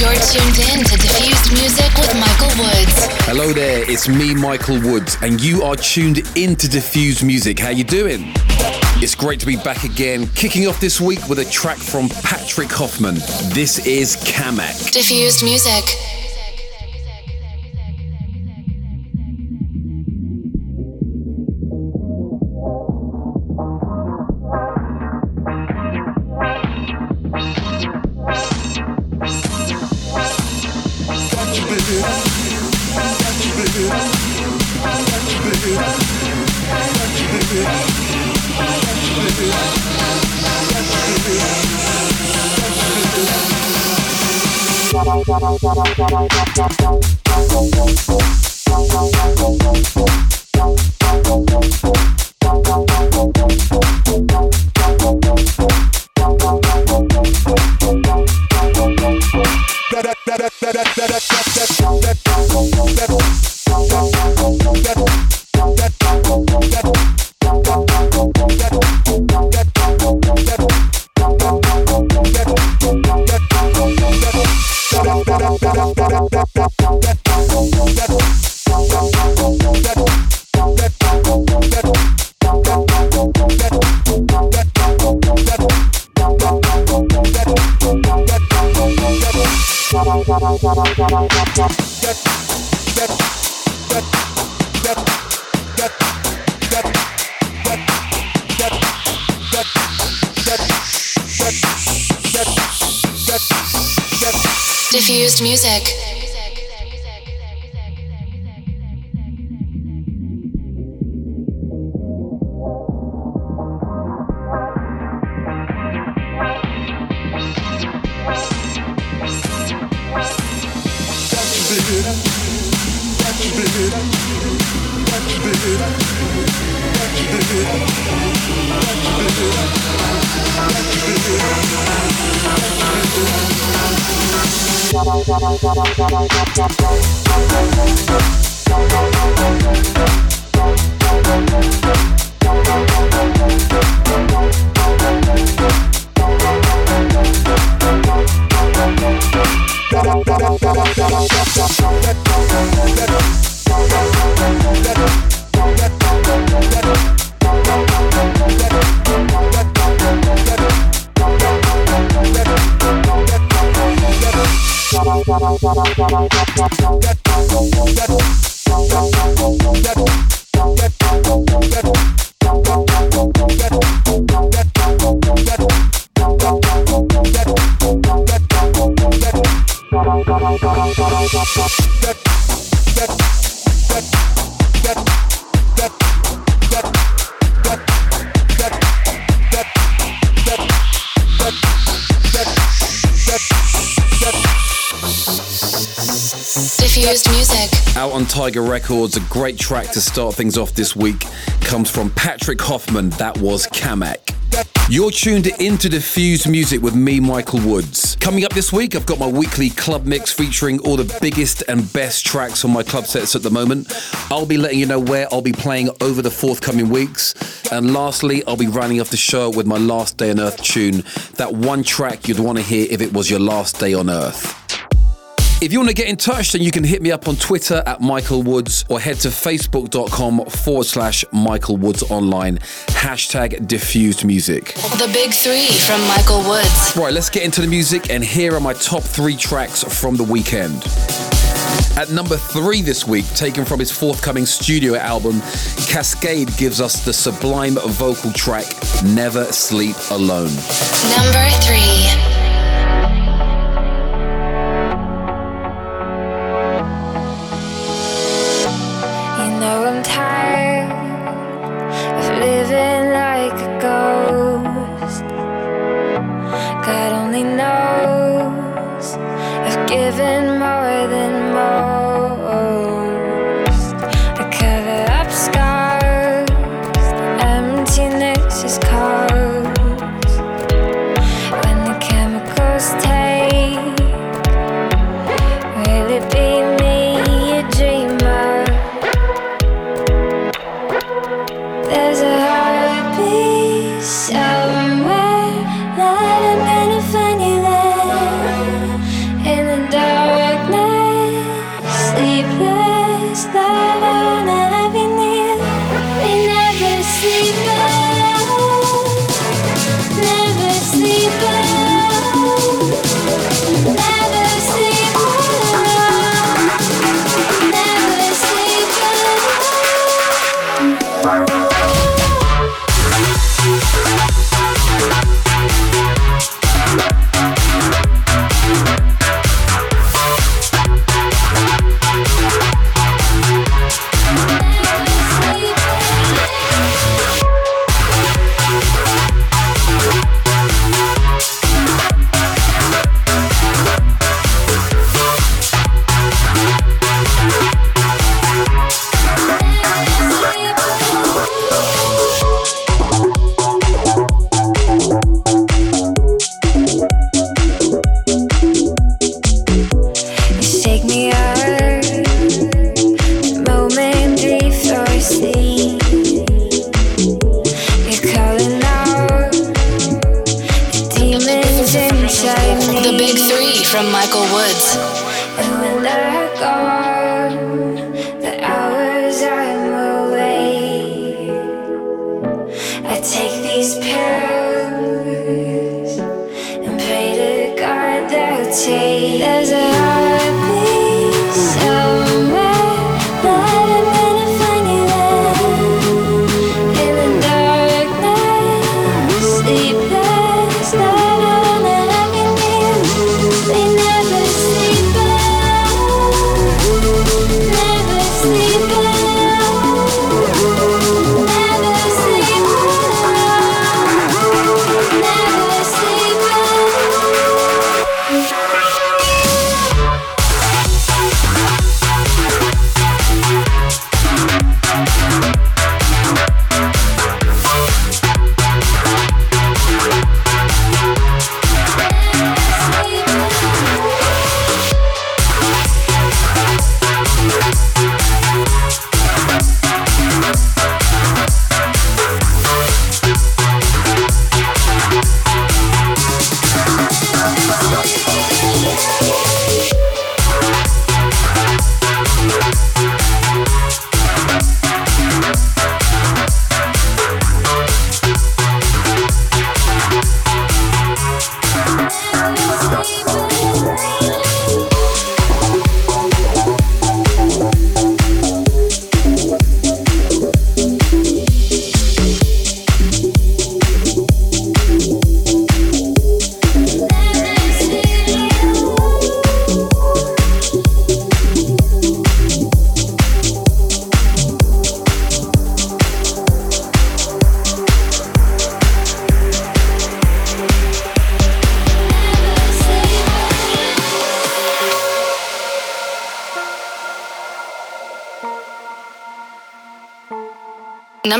You're tuned in to Diffused Music with Michael Woods. Hello there, it's me, Michael Woods, and you are tuned in to Diffused Music. How you doing? It's great to be back again, kicking off this week with a track from Patrick Hoffman. This is Kamek. Diffused Music. Music. Diffused Music. Out on Tiger Records, a great track to start things off this week comes from Patrick Hoffman. That was Kamek. You're tuned into Diffused Music with me, Michael Woods. Coming up this week, I've got my weekly club mix featuring all the biggest and best tracks on my club sets at the moment. I'll be letting you know where I'll be playing over the forthcoming weeks. And lastly, I'll be rounding off the show with my Last Day on Earth tune. That one track you'd want to hear if it was your last day on Earth. If you want to get in touch, then you can hit me up on Twitter at Michael Woods or head to facebook.com forward slash Michael Woods online, hashtag diffused music. The Big Three from Michael Woods. Right, let's get into the music, and here are my top three tracks from the weekend. At number three this week, taken from his forthcoming studio album, Kaskade gives us the sublime vocal track Never Sleep Alone. Number three.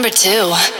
Number two.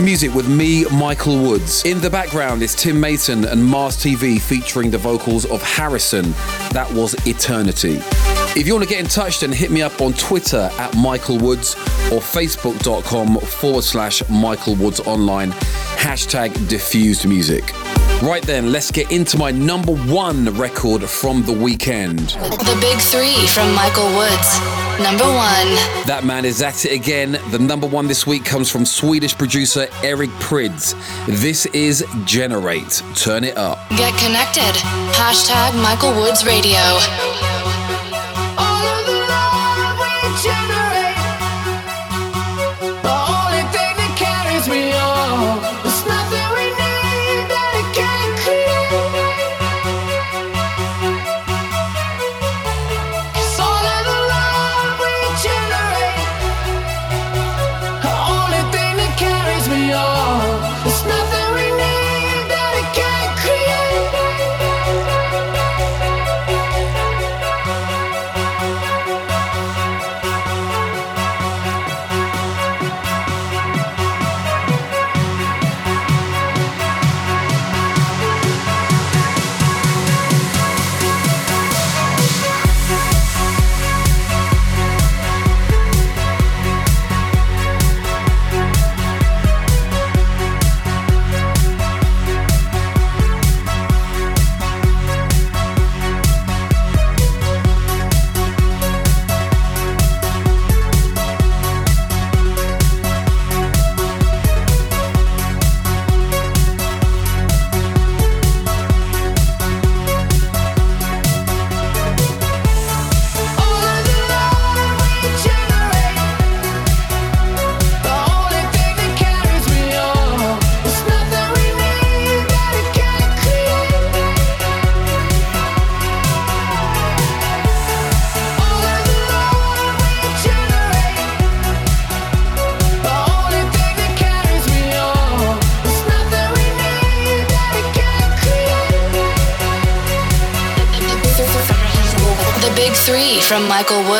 Music with me, Michael Woods. In the background is Tim Mason and Mars TV featuring the vocals of Harrison. That was Eternity. If you want to get in touch, then hit me up on Twitter at Michael Woods or facebook.com forward slash Michael Woods online. Hashtag diffused music. Right then, let's get into my number one record from the weekend. The Big Three from Michael Woods. Number one. That man is at it again. The number one this week comes from Swedish producer Eric Prydz. This is Generate. Turn it up. Get connected. Hashtag Michael Woods Radio.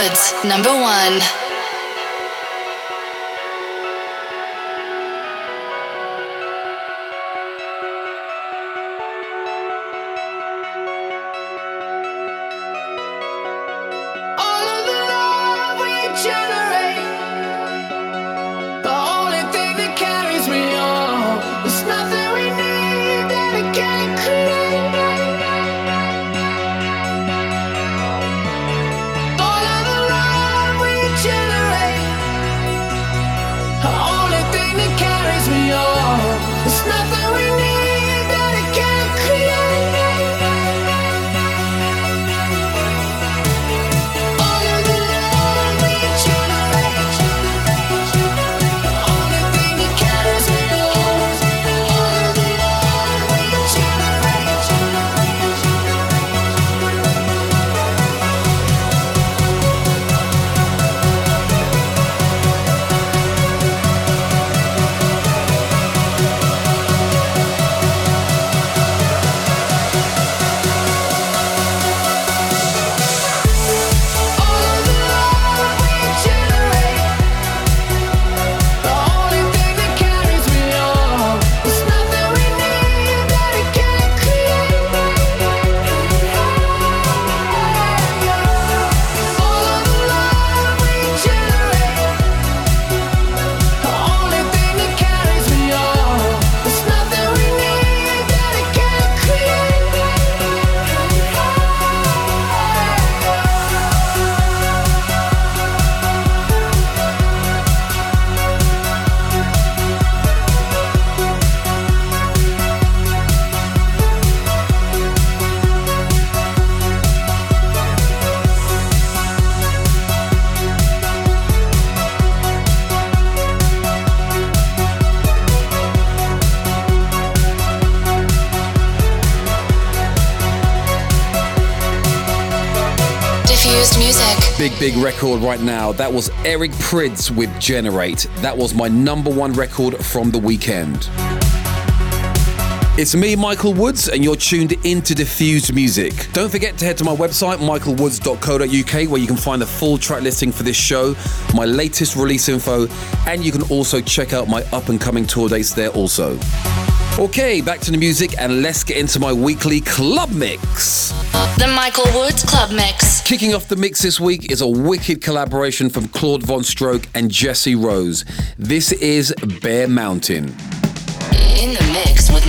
Woods, number one. carries me on. big, big record right now. That was Eric Prydz with Generate. That was my number one record from the weekend. It's me, Michael Woods, and you're tuned into Diffused Music. Don't forget to head to my website, michaelwoods.co.uk, where you can find the full track listing for this show, my latest release info, and you can also check out my up and coming tour dates there also. Okay, back to the music, and let's get into my weekly club mix. The Michael Woods Club Mix. Kicking off the mix this week is a wicked collaboration from Claude Von Stroke and Jesse Rose. This is Bear Mountain. In the mix with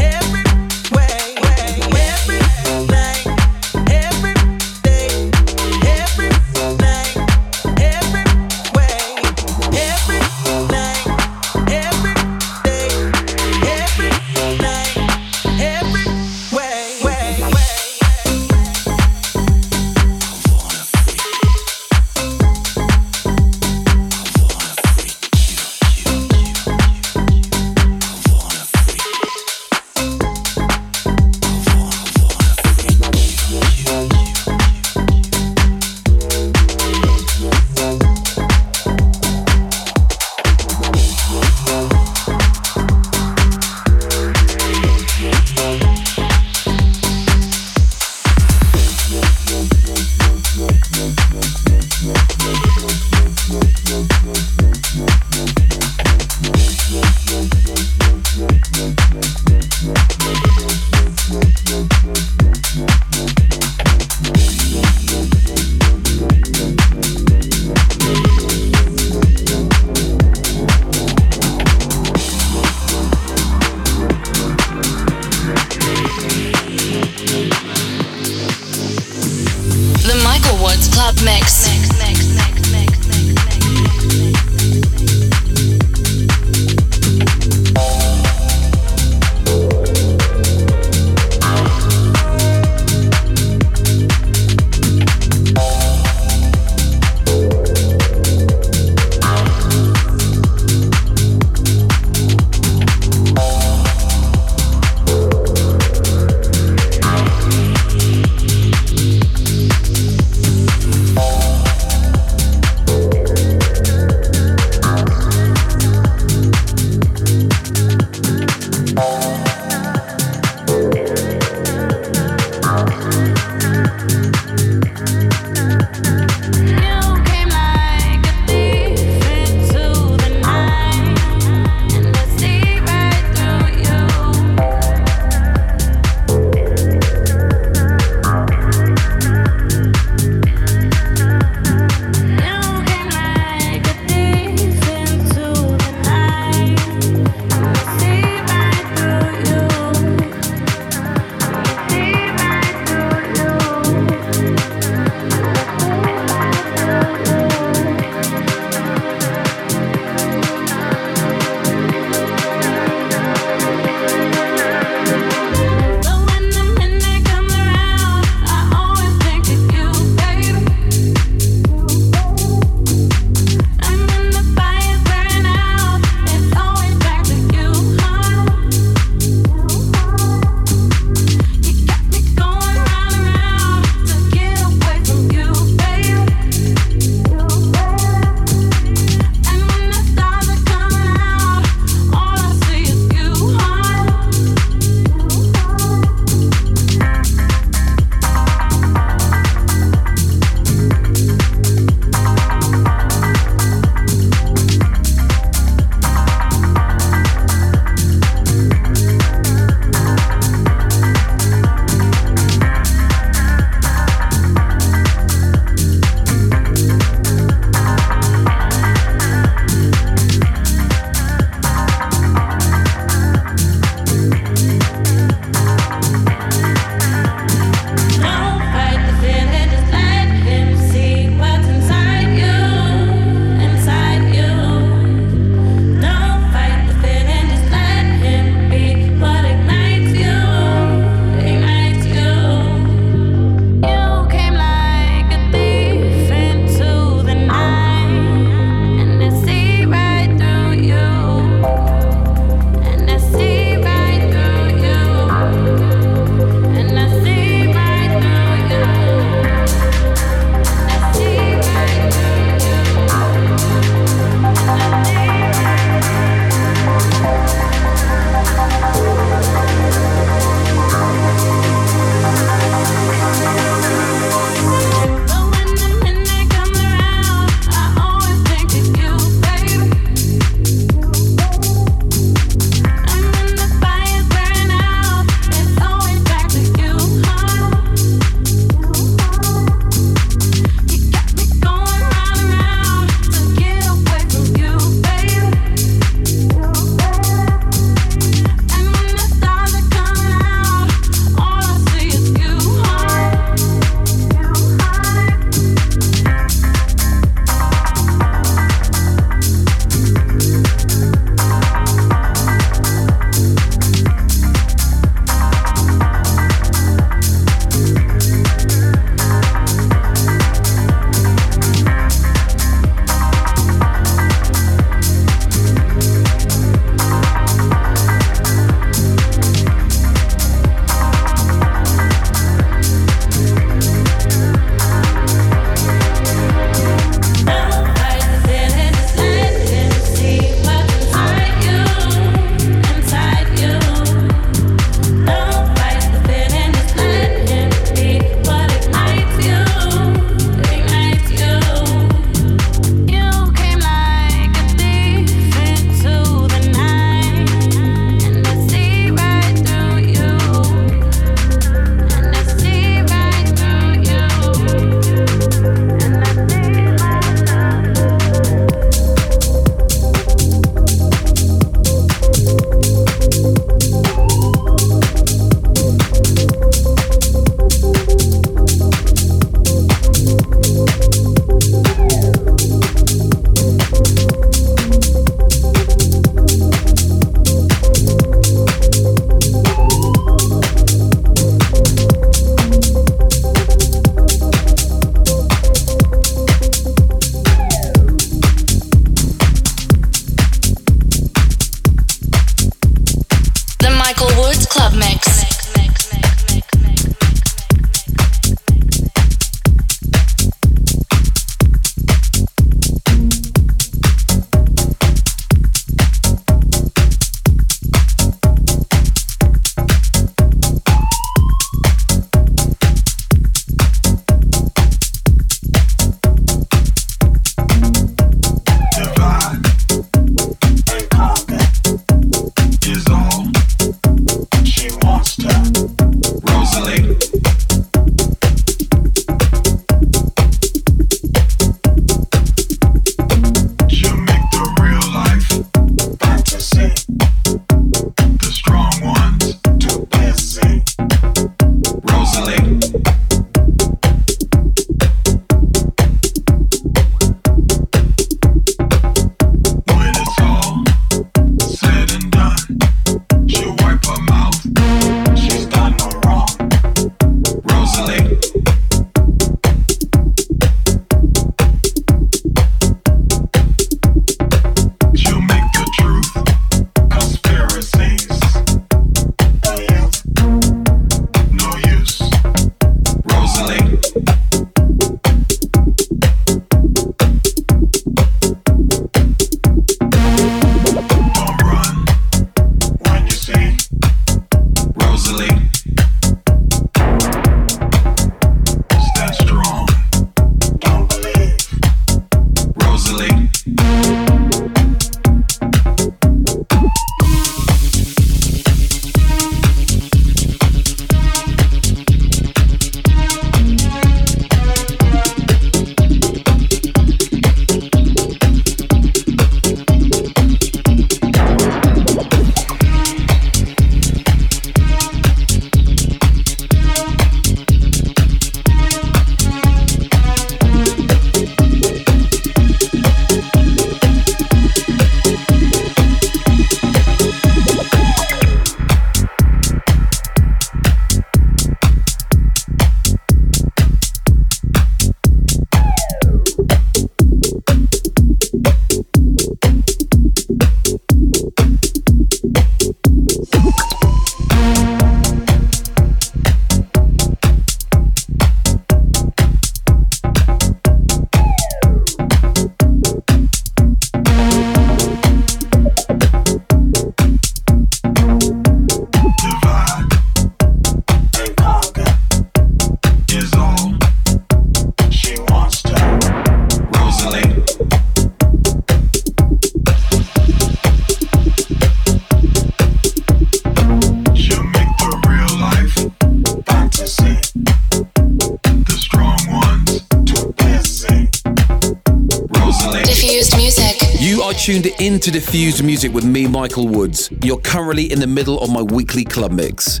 tuned in to Diffused Music with me, Michael Woods. You're currently in the middle of my weekly club mix.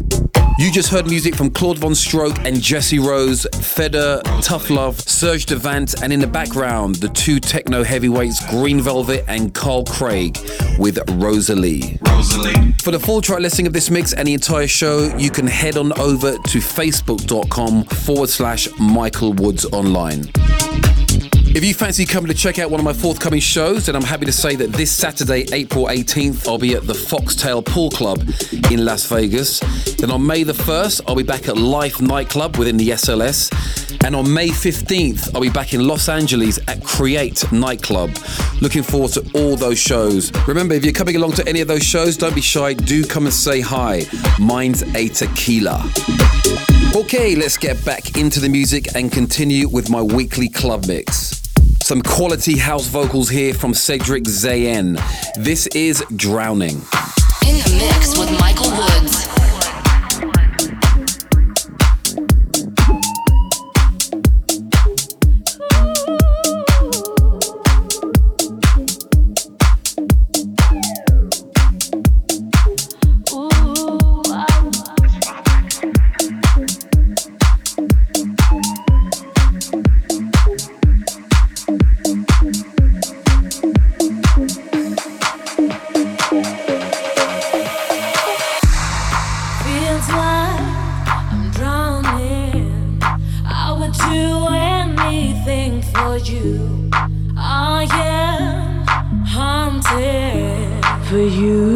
You just heard music from Claude VonStroke and Jesse Rose, Feder, Tough Love, Serge Devant, and in the background, the two techno heavyweights Green Velvet and Carl Craig with Rosalie. Rosalie. For the full track listing of this mix and the entire show, you can head on over to facebook.com forward slash Michael Woods Online. If you fancy coming to check out one of my forthcoming shows, then I'm happy to say that this Saturday, April 18th, I'll be at the Foxtail Pool Club in Las Vegas. Then on May the 1st, I'll be back at Life Nightclub within the SLS. And on May 15th, I'll be back in Los Angeles at Create Nightclub. Looking forward to all those shows. Remember, if you're coming along to any of those shows, don't be shy. Do come and say hi. Mine's a tequila. Okay, let's get back into the music and continue with my weekly club mix. Some quality house vocals here from Cedric Zayen. This is Drowning. In the mix with Michael Woods. I am haunted for you.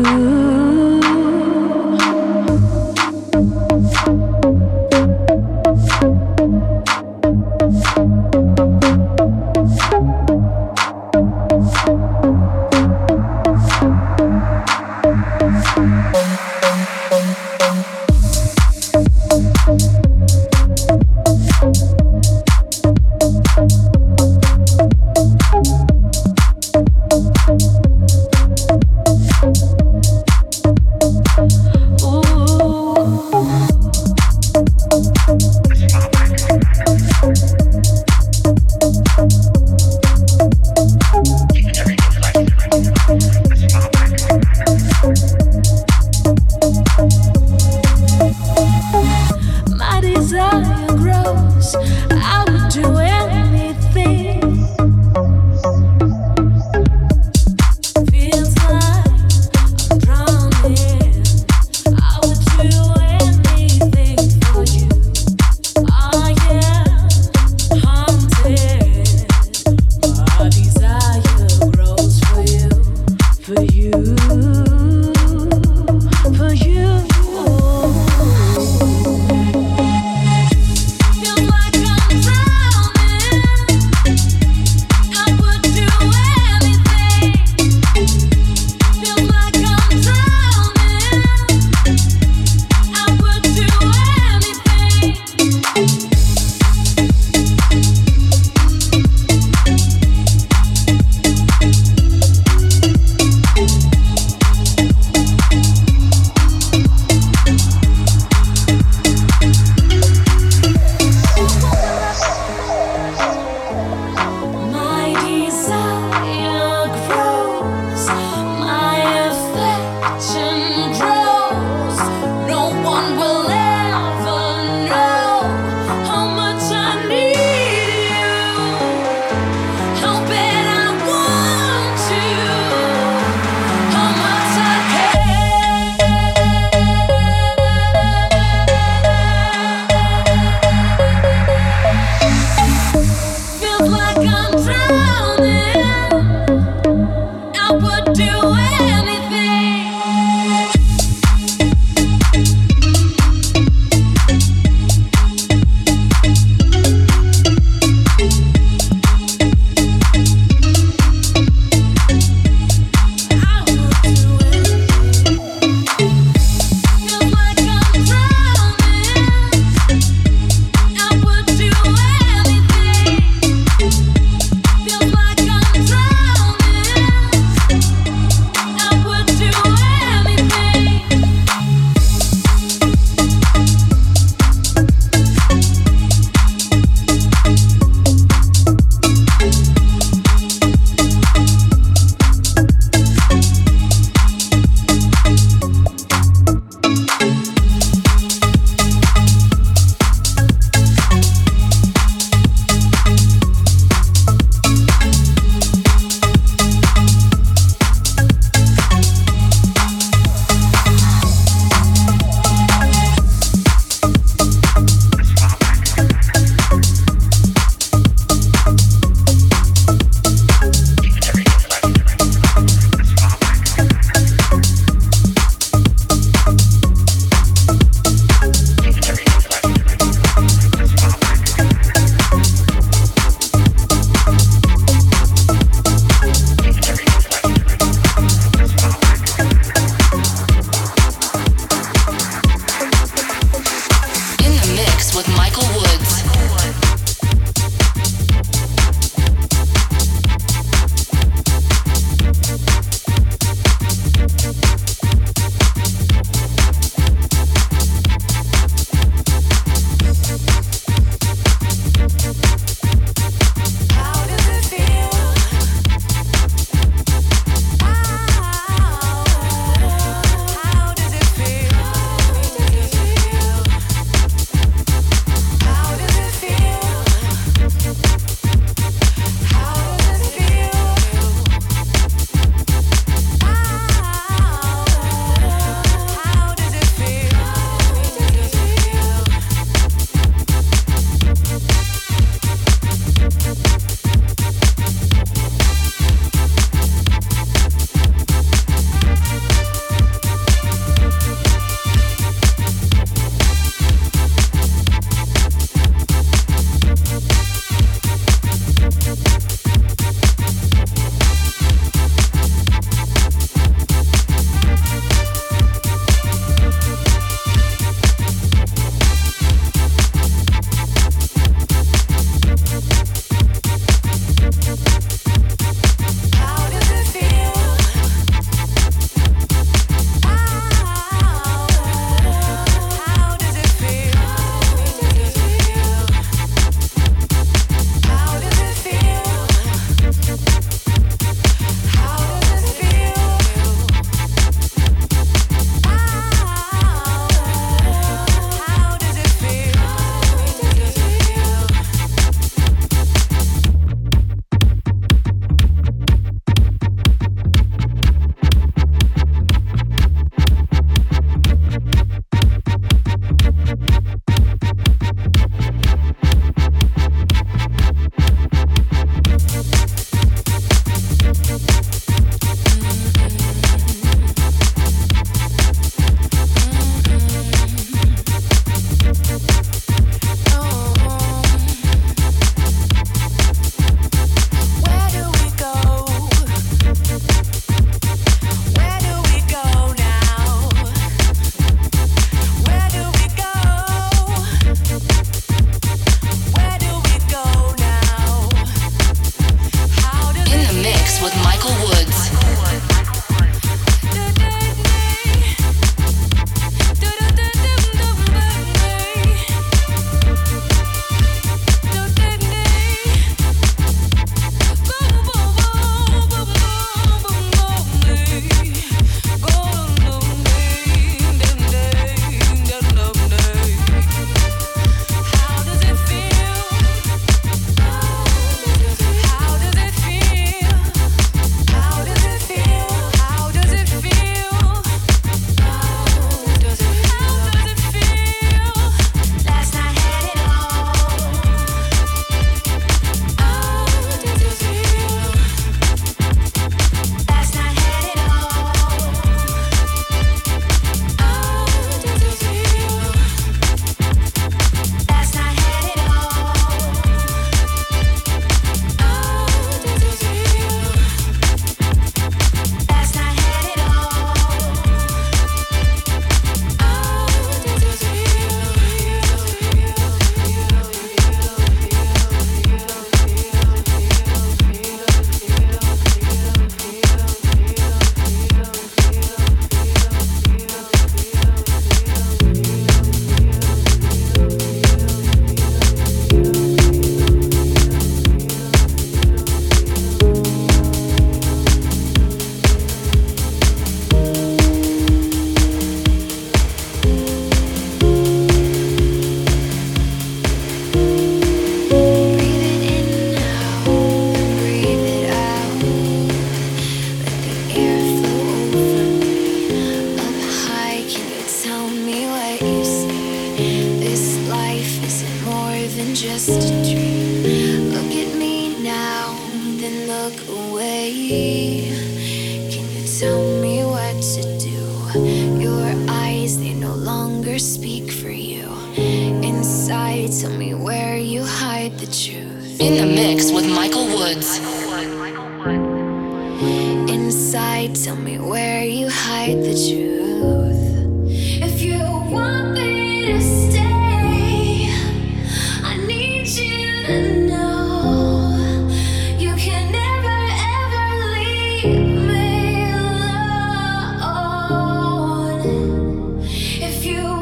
If you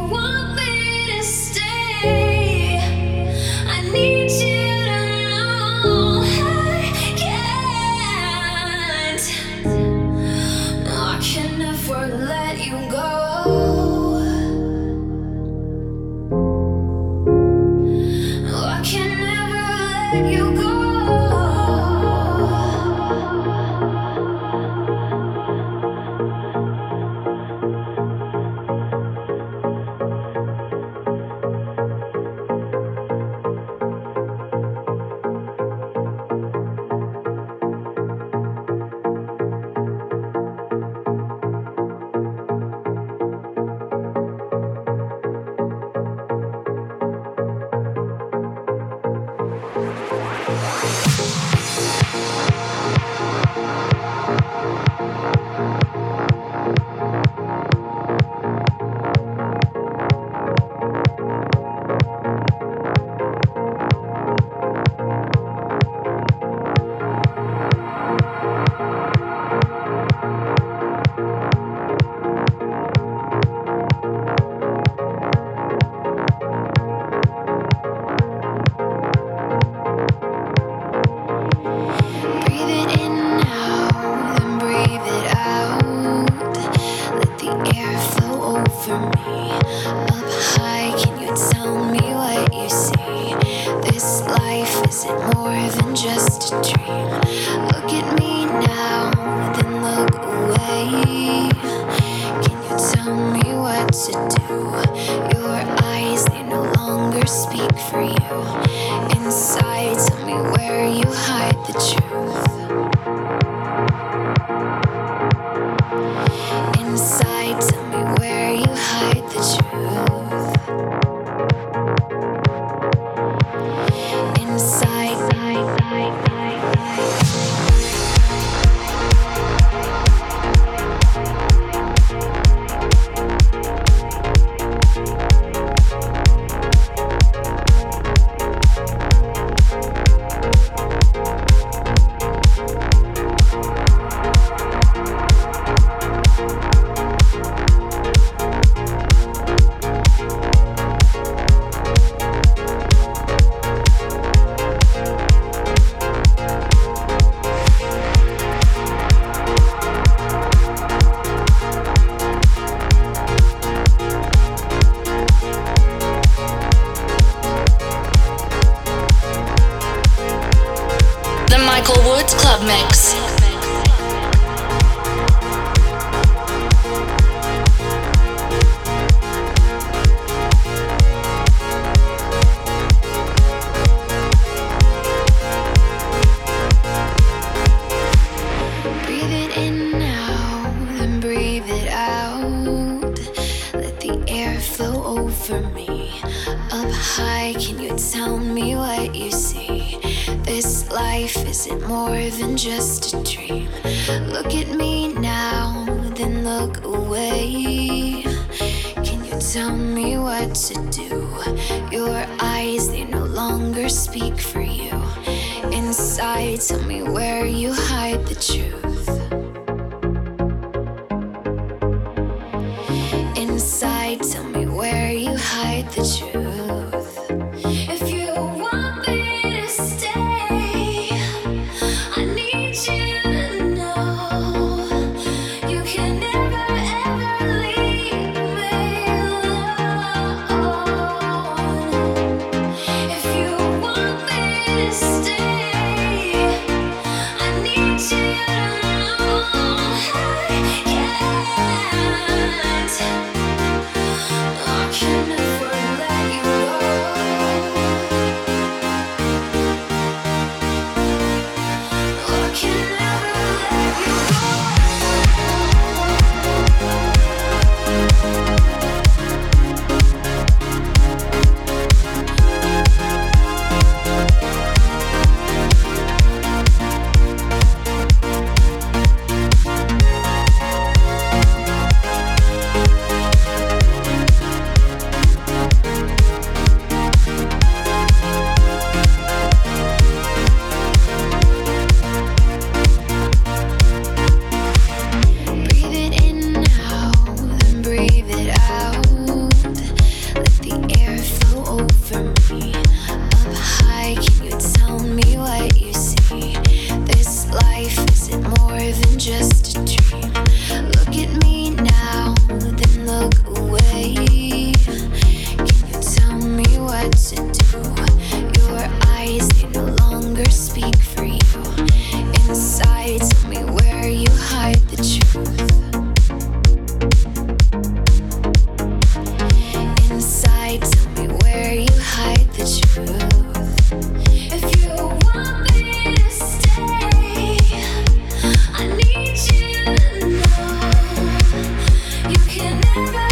Bye.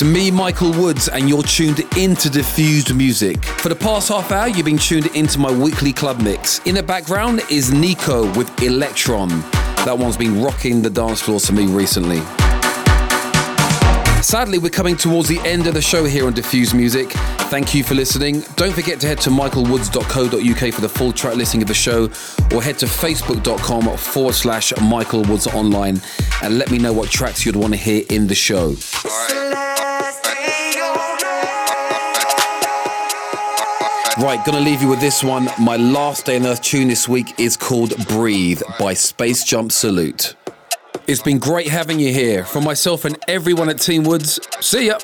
It's me, Michael Woods, and you're tuned into Diffused Music. For the past half hour, you've been tuned into my weekly club mix. In the background is Nico with Electron. That one's been rocking the dance floor for me recently. Sadly, we're coming towards the end of the show here on Diffused Music. Thank you for listening. Don't forget to head to michaelwoods.co.uk for the full track listing of the show, or head to facebook.com forward slash Michael Woods Online and let me know what tracks you'd want to hear in the show. Right, gonna leave you with this one. My last day on Earth tune this week is called Breathe by Space Jump Salute. It's been great having you here. From myself and everyone at Team Woods, see ya.